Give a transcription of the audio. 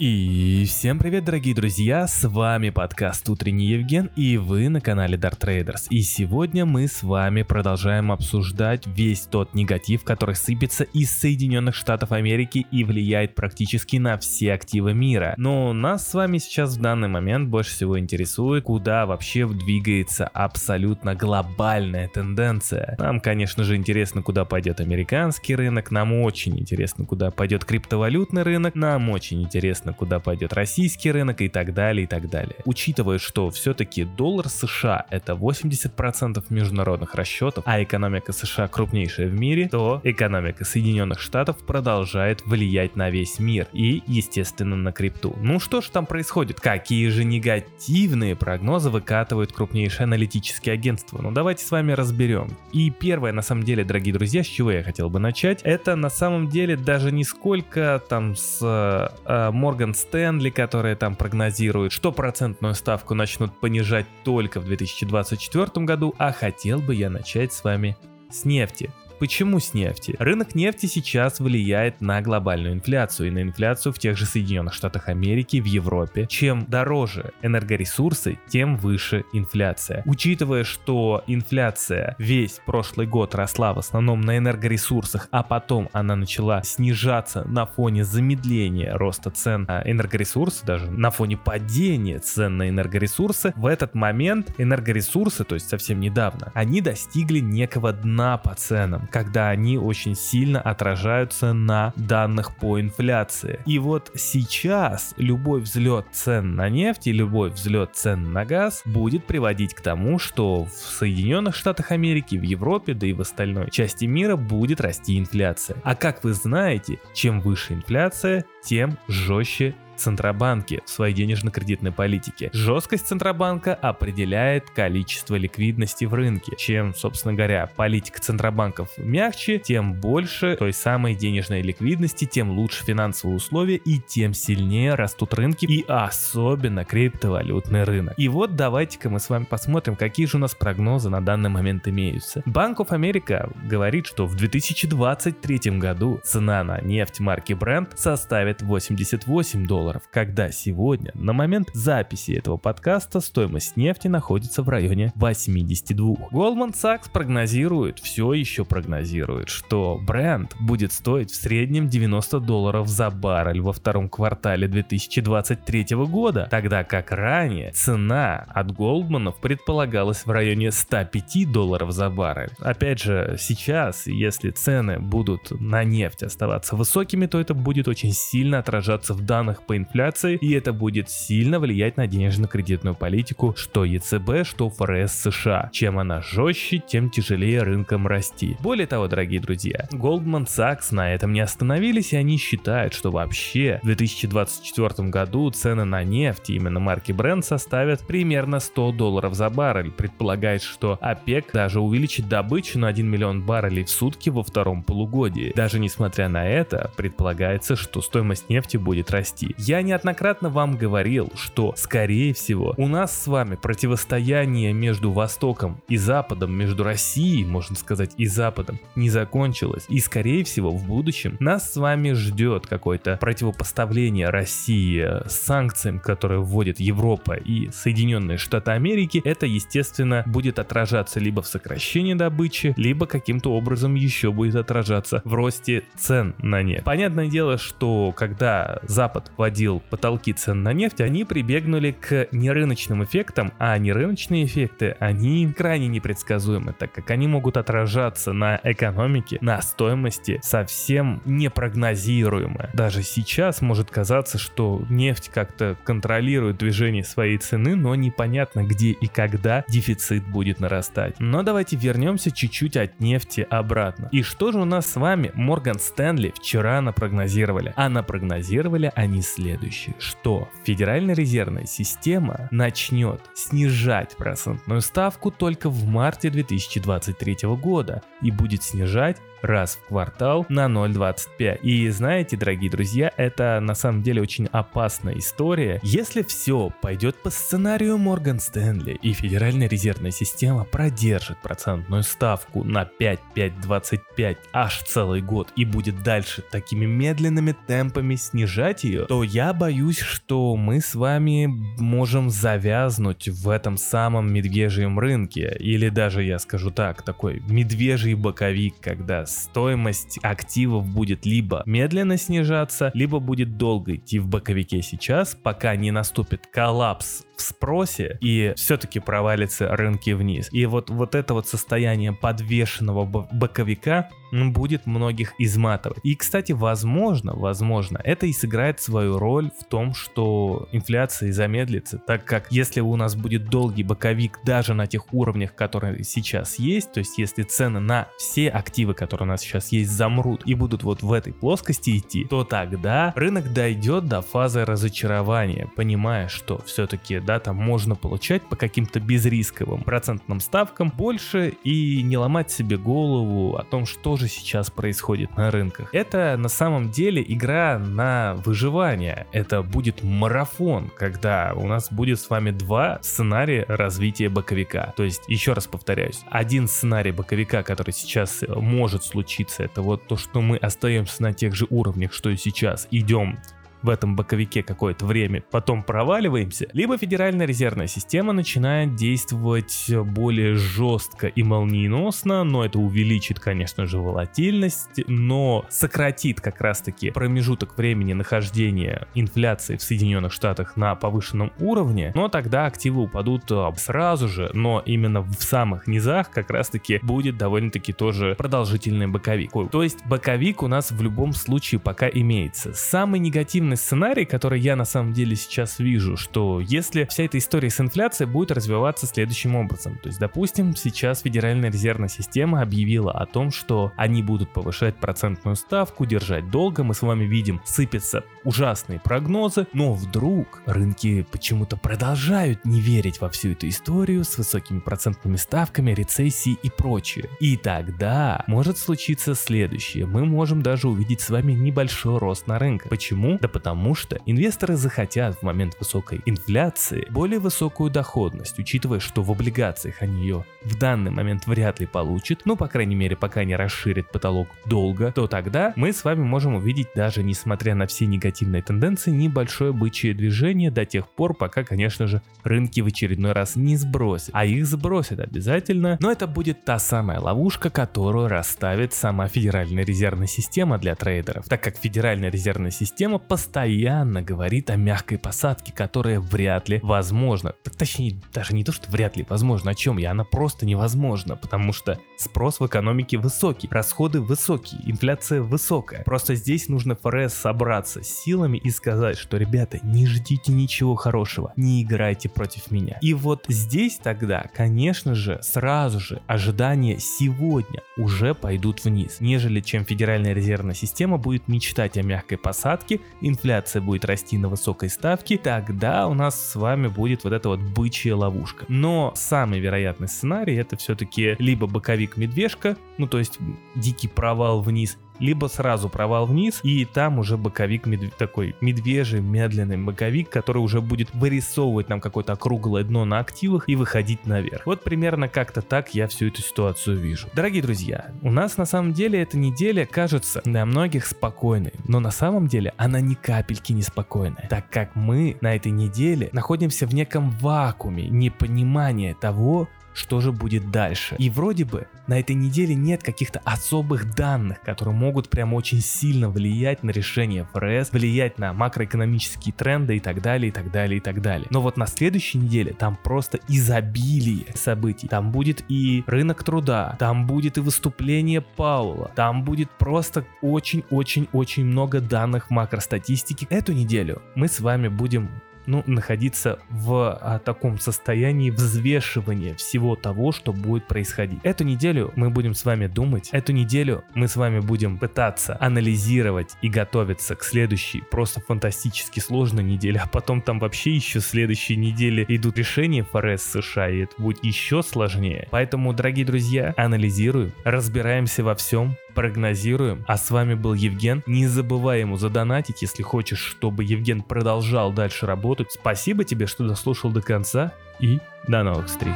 И всем привет, дорогие друзья, с вами подкаст Утренний Евген, и вы на канале Dart Traders. И сегодня мы с вами продолжаем обсуждать весь тот негатив, который сыпется из Соединенных Штатов Америки и влияет практически на все активы мира. Но нас с вами сейчас в данный момент больше всего интересует, куда вообще двигается абсолютно глобальная тенденция. Нам, конечно же, интересно, куда пойдет американский рынок, нам очень интересно, куда пойдет криптовалютный рынок, нам очень интересно, неизвестно, куда пойдет российский рынок и так далее, и так далее. Учитывая, что все-таки доллар США это 80% международных расчетов, а экономика США крупнейшая в мире, то экономика Соединенных Штатов продолжает влиять на весь мир и, естественно, на крипту. Ну что же там происходит? Какие же негативные прогнозы выкатывают крупнейшие аналитические агентства? Ну давайте с вами разберем. И первое, на самом деле, дорогие друзья, с чего я хотел бы начать, это на самом деле даже не сколько там с э, Морган Стэнли, которые там прогнозируют, что процентную ставку начнут понижать только в 2024 году, а хотел бы я начать с вами с нефти. Почему с нефти? Рынок нефти сейчас влияет на глобальную инфляцию и на инфляцию в тех же Соединенных Штатах Америки, в Европе. Чем дороже энергоресурсы, тем выше инфляция. Учитывая, что инфляция весь прошлый год росла в основном на энергоресурсах, а потом она начала снижаться на фоне замедления роста цен на энергоресурсы, даже на фоне падения цен на энергоресурсы, в этот момент энергоресурсы, то есть совсем недавно, они достигли некого дна по ценам когда они очень сильно отражаются на данных по инфляции. И вот сейчас любой взлет цен на нефть и любой взлет цен на газ будет приводить к тому, что в Соединенных Штатах Америки, в Европе, да и в остальной части мира будет расти инфляция. А как вы знаете, чем выше инфляция, тем жестче Центробанки в своей денежно-кредитной политике. Жесткость Центробанка определяет количество ликвидности в рынке. Чем, собственно говоря, политика Центробанков мягче, тем больше той самой денежной ликвидности, тем лучше финансовые условия и тем сильнее растут рынки и особенно криптовалютный рынок. И вот давайте-ка мы с вами посмотрим, какие же у нас прогнозы на данный момент имеются. Банк of America говорит, что в 2023 году цена на нефть марки Brent составит 88 долларов долларов, когда сегодня, на момент записи этого подкаста, стоимость нефти находится в районе 82. Goldman Sachs прогнозирует, все еще прогнозирует, что бренд будет стоить в среднем 90 долларов за баррель во втором квартале 2023 года, тогда как ранее цена от Голдманов предполагалась в районе 105 долларов за баррель. Опять же, сейчас, если цены будут на нефть оставаться высокими, то это будет очень сильно отражаться в данных по инфляции, и это будет сильно влиять на денежно-кредитную политику что ЕЦБ, что ФРС США. Чем она жестче, тем тяжелее рынкам расти. Более того, дорогие друзья, Goldman Sachs на этом не остановились, и они считают, что вообще в 2024 году цены на нефть, именно марки Brent, составят примерно 100 долларов за баррель. Предполагает, что ОПЕК даже увеличит добычу на 1 миллион баррелей в сутки во втором полугодии. Даже несмотря на это, предполагается, что стоимость нефти будет расти. Я неоднократно вам говорил, что, скорее всего, у нас с вами противостояние между Востоком и Западом, между Россией, можно сказать, и Западом, не закончилось. И, скорее всего, в будущем нас с вами ждет какое-то противопоставление России санкциям, которые вводит Европа и Соединенные Штаты Америки. Это, естественно, будет отражаться либо в сокращении добычи, либо каким-то образом еще будет отражаться в росте цен на нефть. Понятное дело, что когда Запад вводит вводил потолки цен на нефть, они прибегнули к нерыночным эффектам, а нерыночные эффекты, они крайне непредсказуемы, так как они могут отражаться на экономике, на стоимости совсем непрогнозируемо. Даже сейчас может казаться, что нефть как-то контролирует движение своей цены, но непонятно где и когда дефицит будет нарастать. Но давайте вернемся чуть-чуть от нефти обратно. И что же у нас с вами Морган Стэнли вчера напрогнозировали? А напрогнозировали они следующее следующее, что Федеральная резервная система начнет снижать процентную ставку только в марте 2023 года и будет снижать раз в квартал на 0.25. И знаете, дорогие друзья, это на самом деле очень опасная история. Если все пойдет по сценарию Морган Стэнли и Федеральная резервная система продержит процентную ставку на 5-5.25 аж целый год и будет дальше такими медленными темпами снижать ее, то я боюсь, что мы с вами можем завязнуть в этом самом медвежьем рынке. Или даже, я скажу так, такой медвежий боковик, когда стоимость активов будет либо медленно снижаться, либо будет долго идти в боковике. Сейчас, пока не наступит коллапс в спросе и все-таки провалится рынки вниз. И вот, вот это вот состояние подвешенного боковика будет многих изматывать. И, кстати, возможно, возможно, это и сыграет свою роль в том, что инфляция замедлится, так как если у нас будет долгий боковик даже на тех уровнях, которые сейчас есть, то есть если цены на все активы, которые у нас сейчас есть, замрут и будут вот в этой плоскости идти, то тогда рынок дойдет до фазы разочарования, понимая, что все-таки да, там можно получать по каким-то безрисковым процентным ставкам больше и не ломать себе голову о том, что же сейчас происходит на рынках. Это на самом деле игра на выживание. Это будет марафон, когда у нас будет с вами два сценария развития боковика. То есть, еще раз повторяюсь, один сценарий боковика, который сейчас может случиться, это вот то, что мы остаемся на тех же уровнях, что и сейчас, идем в этом боковике какое-то время, потом проваливаемся, либо Федеральная резервная система начинает действовать более жестко и молниеносно, но это увеличит, конечно же, волатильность, но сократит как раз-таки промежуток времени нахождения инфляции в Соединенных Штатах на повышенном уровне, но тогда активы упадут а, сразу же, но именно в самых низах как раз-таки будет довольно-таки тоже продолжительный боковик. То есть боковик у нас в любом случае пока имеется. Самый негативный возможный сценарий, который я на самом деле сейчас вижу, что если вся эта история с инфляцией будет развиваться следующим образом, то есть, допустим, сейчас Федеральная резервная система объявила о том, что они будут повышать процентную ставку, держать долго, мы с вами видим, сыпятся ужасные прогнозы, но вдруг рынки почему-то продолжают не верить во всю эту историю с высокими процентными ставками, рецессией и прочее. И тогда может случиться следующее. Мы можем даже увидеть с вами небольшой рост на рынке. Почему? Да потому что инвесторы захотят в момент высокой инфляции более высокую доходность, учитывая, что в облигациях они ее в данный момент вряд ли получат, ну, по крайней мере, пока не расширит потолок долго, то тогда мы с вами можем увидеть, даже несмотря на все негативные тенденции, небольшое бычье движение до тех пор, пока, конечно же, рынки в очередной раз не сбросят. А их сбросят обязательно, но это будет та самая ловушка, которую расставит сама Федеральная резервная система для трейдеров, так как Федеральная резервная система постоянно постоянно говорит о мягкой посадке, которая вряд ли возможна. Точнее, даже не то, что вряд ли возможно, о чем я, она просто невозможна, потому что спрос в экономике высокий, расходы высокие, инфляция высокая. Просто здесь нужно ФРС собраться с силами и сказать, что, ребята, не ждите ничего хорошего, не играйте против меня. И вот здесь тогда, конечно же, сразу же ожидания сегодня уже пойдут вниз, нежели чем Федеральная резервная система будет мечтать о мягкой посадке, инфляции инфляция будет расти на высокой ставке, тогда у нас с вами будет вот эта вот бычья ловушка. Но самый вероятный сценарий это все-таки либо боковик-медвежка, ну то есть дикий провал вниз, либо сразу провал вниз, и там уже боковик медв... такой медвежий, медленный боковик, который уже будет вырисовывать нам какое-то округлое дно на активах и выходить наверх. Вот примерно как-то так я всю эту ситуацию вижу. Дорогие друзья, у нас на самом деле эта неделя кажется для многих спокойной, но на самом деле она ни капельки не спокойная, так как мы на этой неделе находимся в неком вакууме непонимания того, что же будет дальше. И вроде бы на этой неделе нет каких-то особых данных, которые могут прям очень сильно влиять на решение ФРС, влиять на макроэкономические тренды и так далее, и так далее, и так далее. Но вот на следующей неделе там просто изобилие событий. Там будет и рынок труда, там будет и выступление Паула, там будет просто очень-очень-очень много данных макростатистики. Эту неделю мы с вами будем ну, находиться в а, таком состоянии взвешивания всего того, что будет происходить. Эту неделю мы будем с вами думать, эту неделю мы с вами будем пытаться анализировать и готовиться к следующей просто фантастически сложной неделе, а потом там вообще еще следующей неделе идут решения ФРС США, и это будет еще сложнее. Поэтому, дорогие друзья, анализируем, разбираемся во всем, прогнозируем. А с вами был Евген. Не забывай ему задонатить, если хочешь, чтобы Евген продолжал дальше работать. Спасибо тебе, что дослушал до конца и до новых встреч.